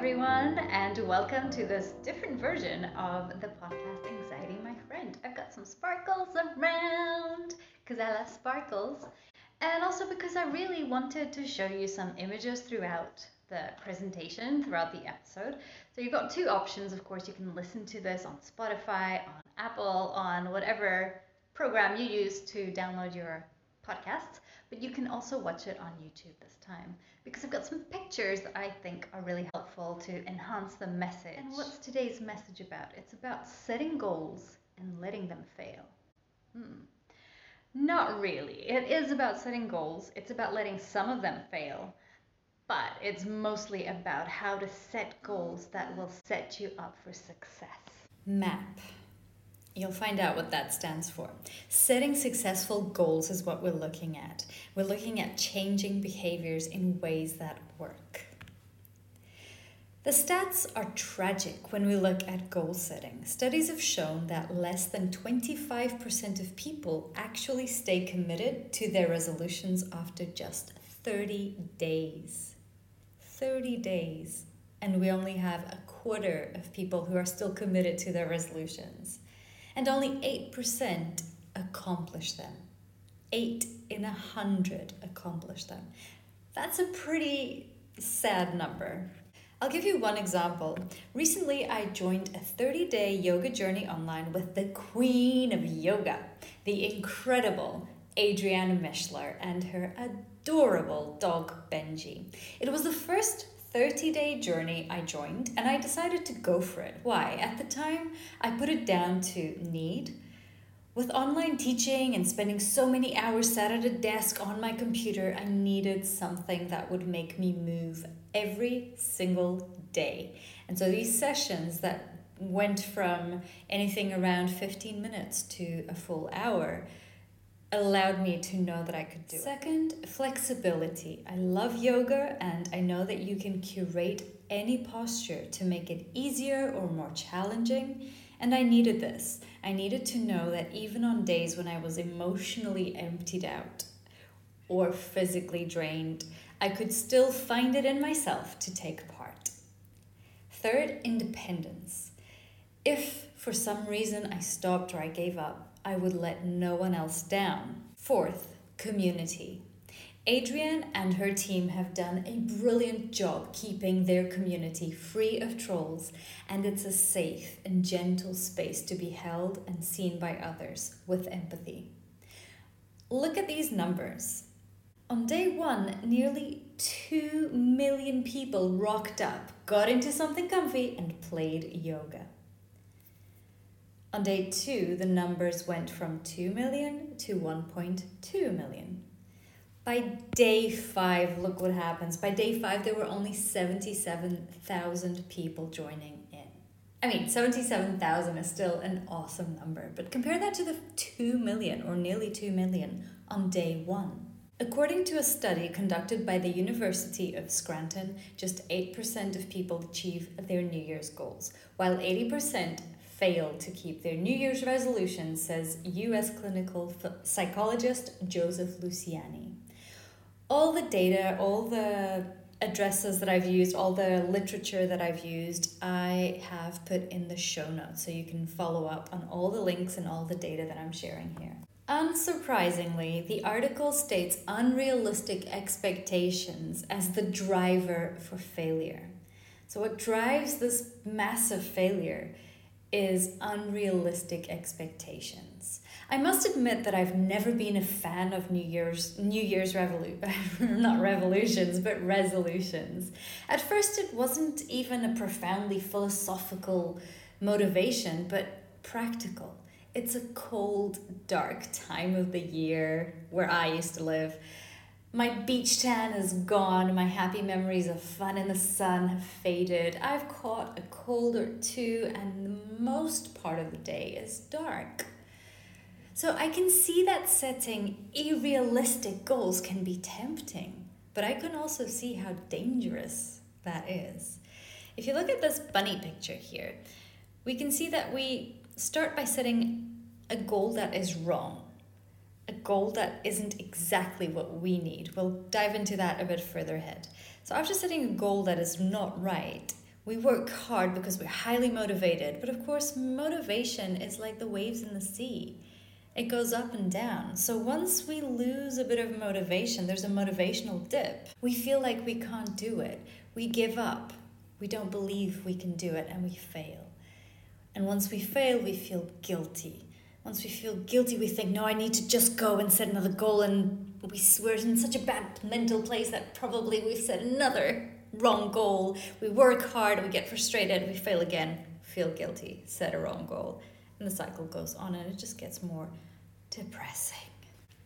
everyone, and welcome to this different version of the podcast Anxiety My Friend. I've got some sparkles around because I love sparkles, and also because I really wanted to show you some images throughout the presentation, throughout the episode. So you've got two options, of course, you can listen to this on Spotify, on Apple, on whatever program you use to download your podcasts, but you can also watch it on YouTube this time because I've got some pictures that I think are really helpful to enhance the message. And what's today's message about? It's about setting goals and letting them fail. Hmm. Not really. It is about setting goals, it's about letting some of them fail, but it's mostly about how to set goals that will set you up for success. MAP. You'll find out what that stands for. Setting successful goals is what we're looking at. We're looking at changing behaviors in ways that work. The stats are tragic when we look at goal setting. Studies have shown that less than 25% of people actually stay committed to their resolutions after just 30 days. 30 days. And we only have a quarter of people who are still committed to their resolutions and only 8% accomplish them. 8 in a 100 accomplish them. That's a pretty sad number. I'll give you one example. Recently, I joined a 30 day yoga journey online with the queen of yoga, the incredible Adriana Mishler, and her adorable dog Benji. It was the first 30 day journey I joined and I decided to go for it. Why? At the time, I put it down to need. With online teaching and spending so many hours sat at a desk on my computer, I needed something that would make me move every single day. And so these sessions that went from anything around 15 minutes to a full hour allowed me to know that I could do Second, it. flexibility. I love yoga and I know that you can curate any posture to make it easier or more challenging. And I needed this. I needed to know that even on days when I was emotionally emptied out or physically drained, I could still find it in myself to take part. Third, independence. If for some reason I stopped or I gave up, I would let no one else down. Fourth, community. Adriene and her team have done a brilliant job keeping their community free of trolls, and it's a safe and gentle space to be held and seen by others with empathy. Look at these numbers. On day one, nearly 2 million people rocked up, got into something comfy, and played yoga. On day two, the numbers went from 2 million to 1.2 million. By day five, look what happens. By day five, there were only 77,000 people joining in. I mean, 77,000 is still an awesome number, but compare that to the 2 million or nearly 2 million on day one. According to a study conducted by the University of Scranton, just 8% of people achieve their New Year's goals, while 80% fail to keep their New Year's resolutions, says US clinical psychologist Joseph Luciani. All the data, all the addresses that I've used, all the literature that I've used, I have put in the show notes so you can follow up on all the links and all the data that I'm sharing here. Unsurprisingly, the article states unrealistic expectations as the driver for failure. So, what drives this massive failure is unrealistic expectations. I must admit that I've never been a fan of New Year's New Year's revolu- not revolutions but resolutions. At first it wasn't even a profoundly philosophical motivation but practical. It's a cold, dark time of the year where I used to live my beach tan is gone. My happy memories of fun in the sun have faded. I've caught a cold or two, and the most part of the day is dark. So I can see that setting unrealistic goals can be tempting, but I can also see how dangerous that is. If you look at this bunny picture here, we can see that we start by setting a goal that is wrong a goal that isn't exactly what we need. We'll dive into that a bit further ahead. So, after setting a goal that is not right, We work hard because we're highly motivated, but of course, motivation is like the waves in the sea. It goes up and down. So once we lose a bit of motivation, there's a motivational dip. We feel like we can't do it. We give up. We don't believe we can do it and we fail. And once we fail, we feel guilty. Once we feel guilty, we think, no, I need to just go and set another goal. And we, we're in such a bad mental place that probably we've set another wrong goal. We work hard, we get frustrated, we fail again, feel guilty, set a wrong goal. And the cycle goes on and it just gets more depressing.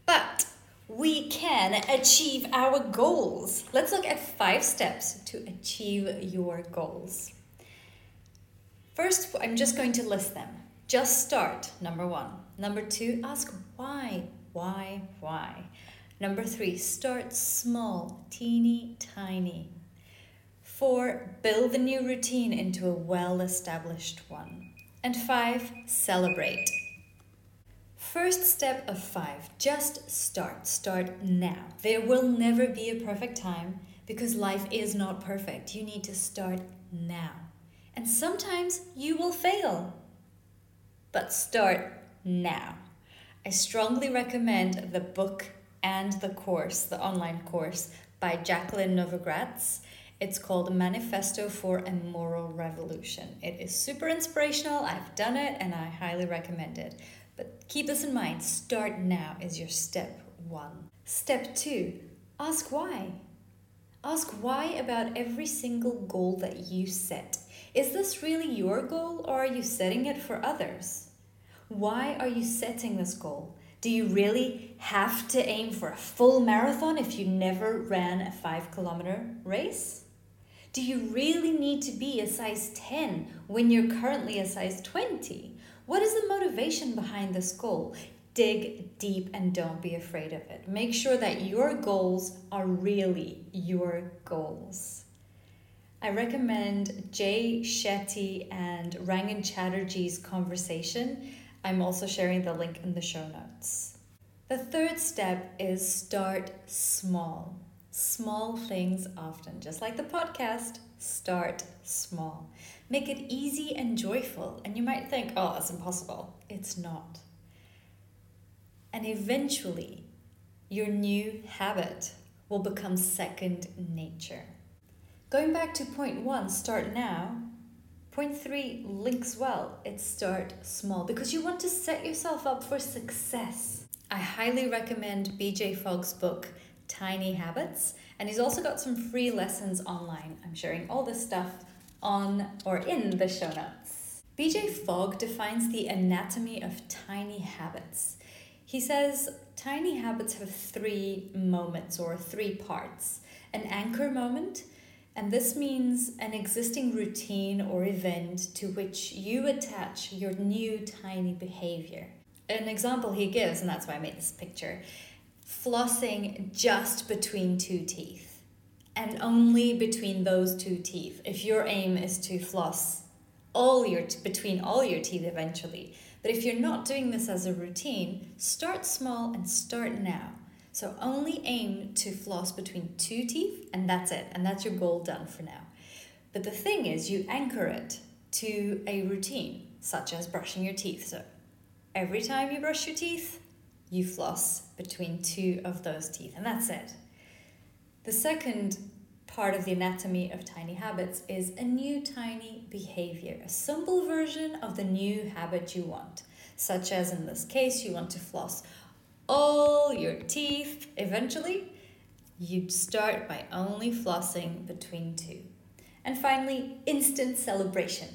But we can achieve our goals. Let's look at five steps to achieve your goals. First, I'm just going to list them. Just start, number one. Number two, ask why, why, why. Number three, start small, teeny tiny. Four, build the new routine into a well established one. And five, celebrate. First step of five just start. Start now. There will never be a perfect time because life is not perfect. You need to start now. And sometimes you will fail. But start now. I strongly recommend the book and the course, the online course by Jacqueline Novogratz. It's called Manifesto for a Moral Revolution. It is super inspirational. I've done it and I highly recommend it. But keep this in mind start now is your step one. Step two ask why. Ask why about every single goal that you set. Is this really your goal or are you setting it for others? Why are you setting this goal? Do you really have to aim for a full marathon if you never ran a five kilometer race? Do you really need to be a size 10 when you're currently a size 20? What is the motivation behind this goal? Dig deep and don't be afraid of it. Make sure that your goals are really your goals. I recommend Jay Shetty and Rangan Chatterjee's conversation. I'm also sharing the link in the show notes. The third step is start small. Small things often, just like the podcast, start small. Make it easy and joyful. And you might think, oh, that's impossible. It's not. And eventually, your new habit will become second nature. Going back to point one, start now. Point three links well. It's start small because you want to set yourself up for success. I highly recommend BJ Fogg's book, Tiny Habits. And he's also got some free lessons online. I'm sharing all this stuff on or in the show notes. BJ Fogg defines the anatomy of tiny habits. He says tiny habits have three moments or three parts an anchor moment, and this means an existing routine or event to which you attach your new tiny behavior. An example he gives, and that's why I made this picture, flossing just between two teeth and only between those two teeth. If your aim is to floss all your between all your teeth eventually, but if you're not doing this as a routine, start small and start now. So only aim to floss between two teeth and that's it. And that's your goal done for now. But the thing is you anchor it to a routine such as brushing your teeth. So every time you brush your teeth, you floss between two of those teeth, and that's it. The second part of the anatomy of tiny habits is a new tiny behavior, a simple version of the new habit you want, such as in this case, you want to floss all your teeth eventually. You'd start by only flossing between two. And finally, instant celebration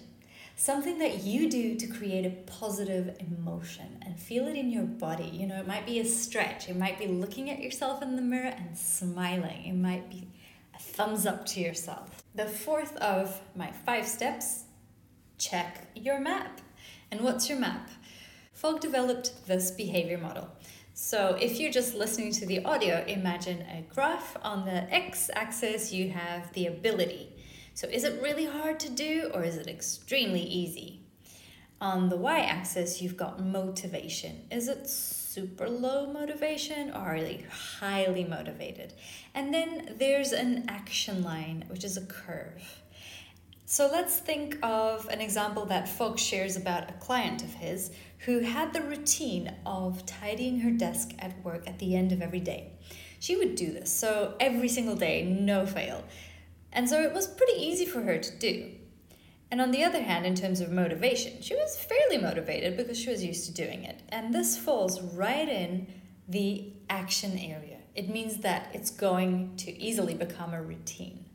something that you do to create a positive emotion and feel it in your body. You know, it might be a stretch, it might be looking at yourself in the mirror and smiling, it might be a thumbs up to yourself. The fourth of my five steps check your map. And what's your map? Fogg developed this behavior model. So if you're just listening to the audio, imagine a graph. On the x axis, you have the ability. So is it really hard to do or is it extremely easy? On the y-axis, you've got motivation. Is it super low motivation or are they highly motivated? And then there's an action line, which is a curve. So let's think of an example that Fogg shares about a client of his who had the routine of tidying her desk at work at the end of every day. She would do this, so every single day, no fail. And so it was pretty easy for her to do. And on the other hand, in terms of motivation, she was fairly motivated because she was used to doing it. And this falls right in the action area. It means that it's going to easily become a routine.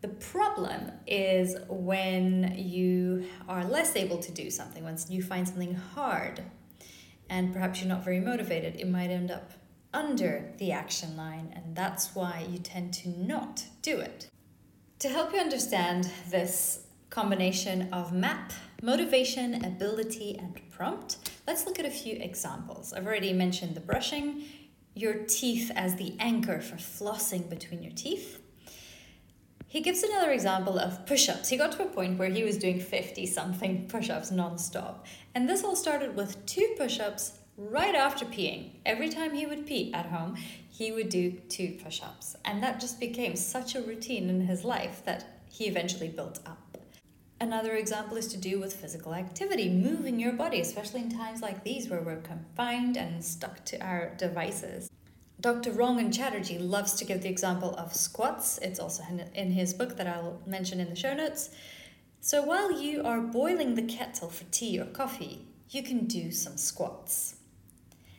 The problem is when you are less able to do something, once you find something hard and perhaps you're not very motivated, it might end up under the action line, and that's why you tend to not do it. To help you understand this combination of map, motivation, ability, and prompt, let's look at a few examples. I've already mentioned the brushing, your teeth as the anchor for flossing between your teeth. He gives another example of push ups. He got to a point where he was doing 50 something push ups non stop. And this all started with two push ups right after peeing. Every time he would pee at home, he would do two push ups. And that just became such a routine in his life that he eventually built up. Another example is to do with physical activity, moving your body, especially in times like these where we're confined and stuck to our devices. Dr. Rangan Chatterjee loves to give the example of squats. It's also in his book that I'll mention in the show notes. So while you are boiling the kettle for tea or coffee, you can do some squats.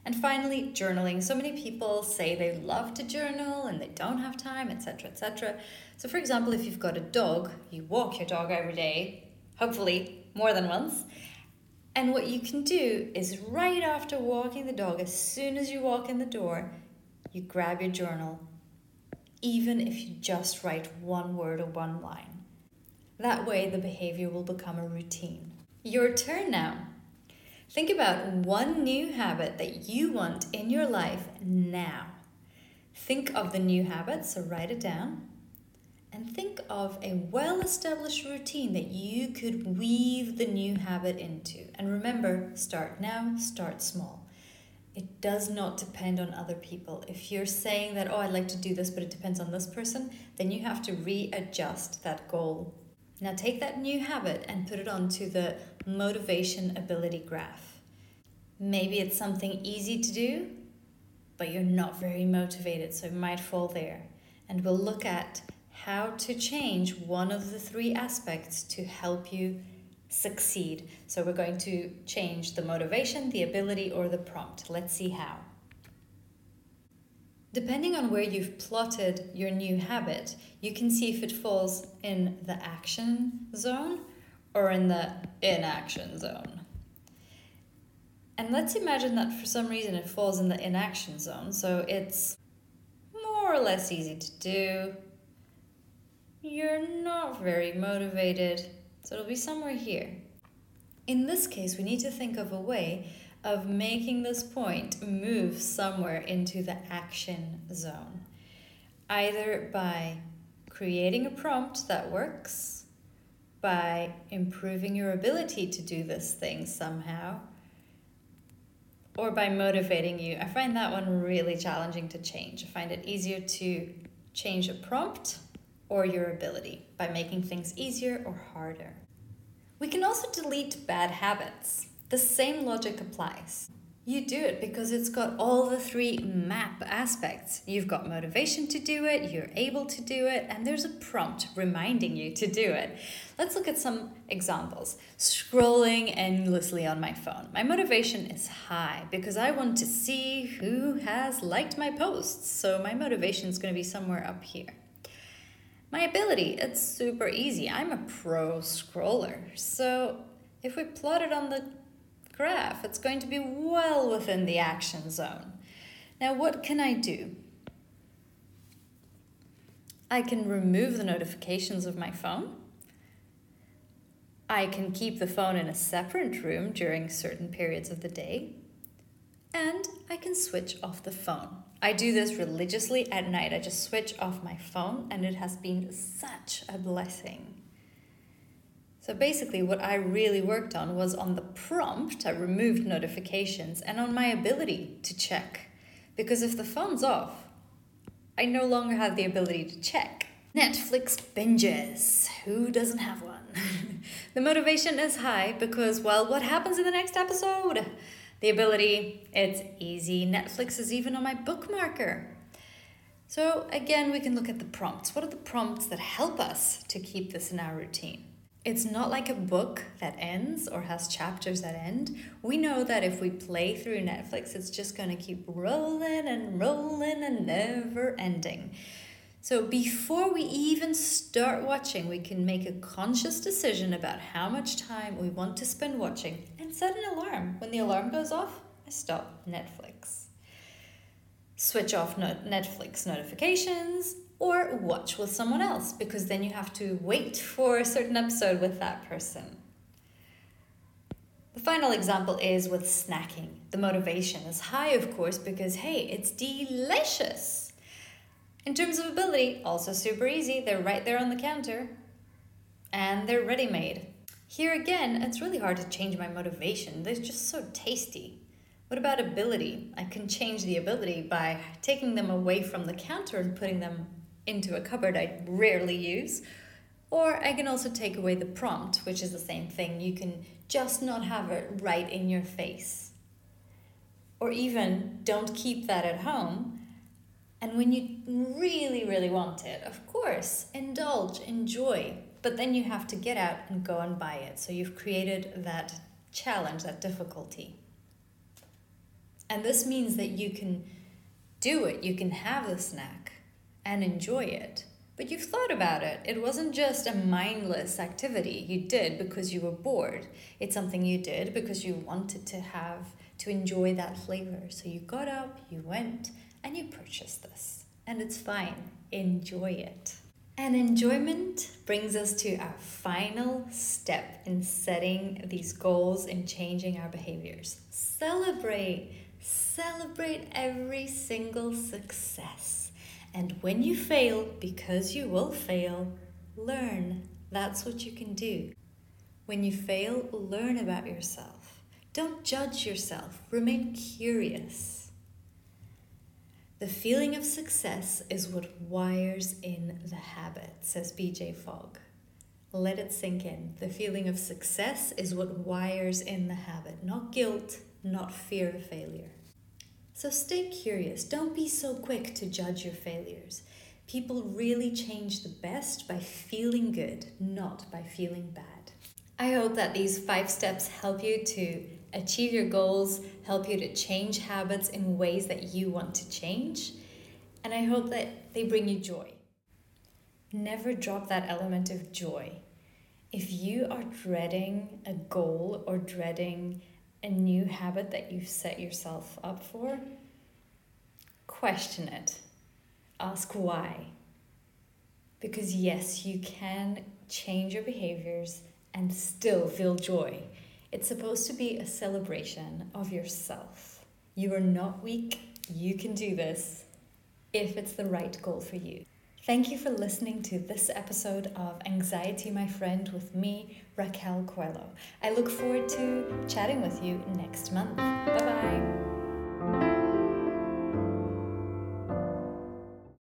And finally, journaling. So many people say they love to journal and they don't have time, etc., etc. So, for example, if you've got a dog, you walk your dog every day, hopefully more than once. And what you can do is right after walking the dog, as soon as you walk in the door, you grab your journal, even if you just write one word or one line. That way, the behavior will become a routine. Your turn now. Think about one new habit that you want in your life now. Think of the new habit, so write it down. And think of a well established routine that you could weave the new habit into. And remember, start now, start small it does not depend on other people. If you're saying that, oh, I'd like to do this, but it depends on this person, then you have to readjust that goal. Now take that new habit and put it onto the motivation ability graph. Maybe it's something easy to do, but you're not very motivated, so it might fall there. And we'll look at how to change one of the three aspects to help you succeed. So we're going to change the motivation, the ability, or the prompt. Let's see how. Depending on where you've plotted your new habit, you can see if it falls in the action zone or in the inaction zone. And let's imagine that for some reason it falls in the inaction zone, so it's more or less easy to do. You're not very motivated so it'll be somewhere here. In this case, we need to think of a way of making this point move somewhere into the action zone. Either by creating a prompt that works, by improving your ability to do this thing somehow, or by motivating you. I find that one really challenging to change. I find it easier to change a prompt or your ability by making things easier or harder. We can also delete bad habits. The same logic applies. You do it because it's got all the three map aspects. You've got motivation to do it, you're able to do it, and there's a prompt reminding you to do it. Let's look at some examples. Scrolling endlessly on my phone. My motivation is high because I want to see who has liked my posts, so my motivation is going to be somewhere up here. My ability, it's super easy. I'm a pro scroller. So if we plot it on the graph, it's going to be well within the action zone. Now, what can I do? I can remove the notifications of my phone. I can keep the phone in a separate room during certain periods of the day. And I can switch off the phone. I do this religiously at night. I just switch off my phone, and it has been such a blessing. So basically, what I really worked on was on the prompt, I removed notifications, and on my ability to check. Because if the phone's off, I no longer have the ability to check. Netflix binges. Who doesn't have one? the motivation is high because, well, what happens in the next episode? The ability, it's easy. Netflix is even on my bookmarker. So, again, we can look at the prompts. What are the prompts that help us to keep this in our routine? It's not like a book that ends or has chapters that end. We know that if we play through Netflix, it's just going to keep rolling and rolling and never ending. So before we even start watching, we can make a conscious decision about how much time we want to spend watching and set an alarm. When the alarm goes off, I stop Netflix. Switch off Netflix notifications or watch with someone else because then you have to wait for a certain episode with that person. The final example is with snacking. The motivation is high, of course, because hey, it's delicious. In terms of ability, also super easy. They're right there on the counter and they're ready made. Here again, it's really hard to change my motivation. They're just so tasty. What about ability? I can change the ability by taking them away from the counter and putting them into a cupboard I rarely use. Or I can also take away the prompt, which is the same thing. You can just not have it right in your face. Or even don't keep that at home and when you really, really want it, of course, indulge, enjoy. But then you have to get out and go and buy it. So you've created that challenge, that difficulty. And this means that you can do it, you can have the snack and enjoy it. But you've thought about it. It wasn't just a mindless activity you did because you were bored. It's something you did because you wanted to have, to enjoy that flavor. So you got up, you went, and you purchase this. And it's fine. Enjoy it. And enjoyment brings us to our final step in setting these goals and changing our behaviors. Celebrate. Celebrate every single success. And when you fail, because you will fail, learn. That's what you can do. When you fail, learn about yourself. Don't judge yourself. Remain curious. The feeling of success is what wires in the habit, says BJ Fogg. Let it sink in. The feeling of success is what wires in the habit, not guilt, not fear of failure. So stay curious. Don't be so quick to judge your failures. People really change the best by feeling good, not by feeling bad. I hope that these five steps help you to achieve your goals, help you to change habits in ways that you want to change. And I hope that they bring you joy. Never drop that element of joy. If you are dreading a goal or dreading a new habit that you've set yourself up for, question it. Ask why. Because, yes, you can change your behaviors and still feel joy. It's supposed to be a celebration of yourself. You are not weak. You can do this if it's the right goal for you. Thank you for listening to this episode of Anxiety My Friend with me, Raquel Coelho. I look forward to chatting with you next month. Bye bye.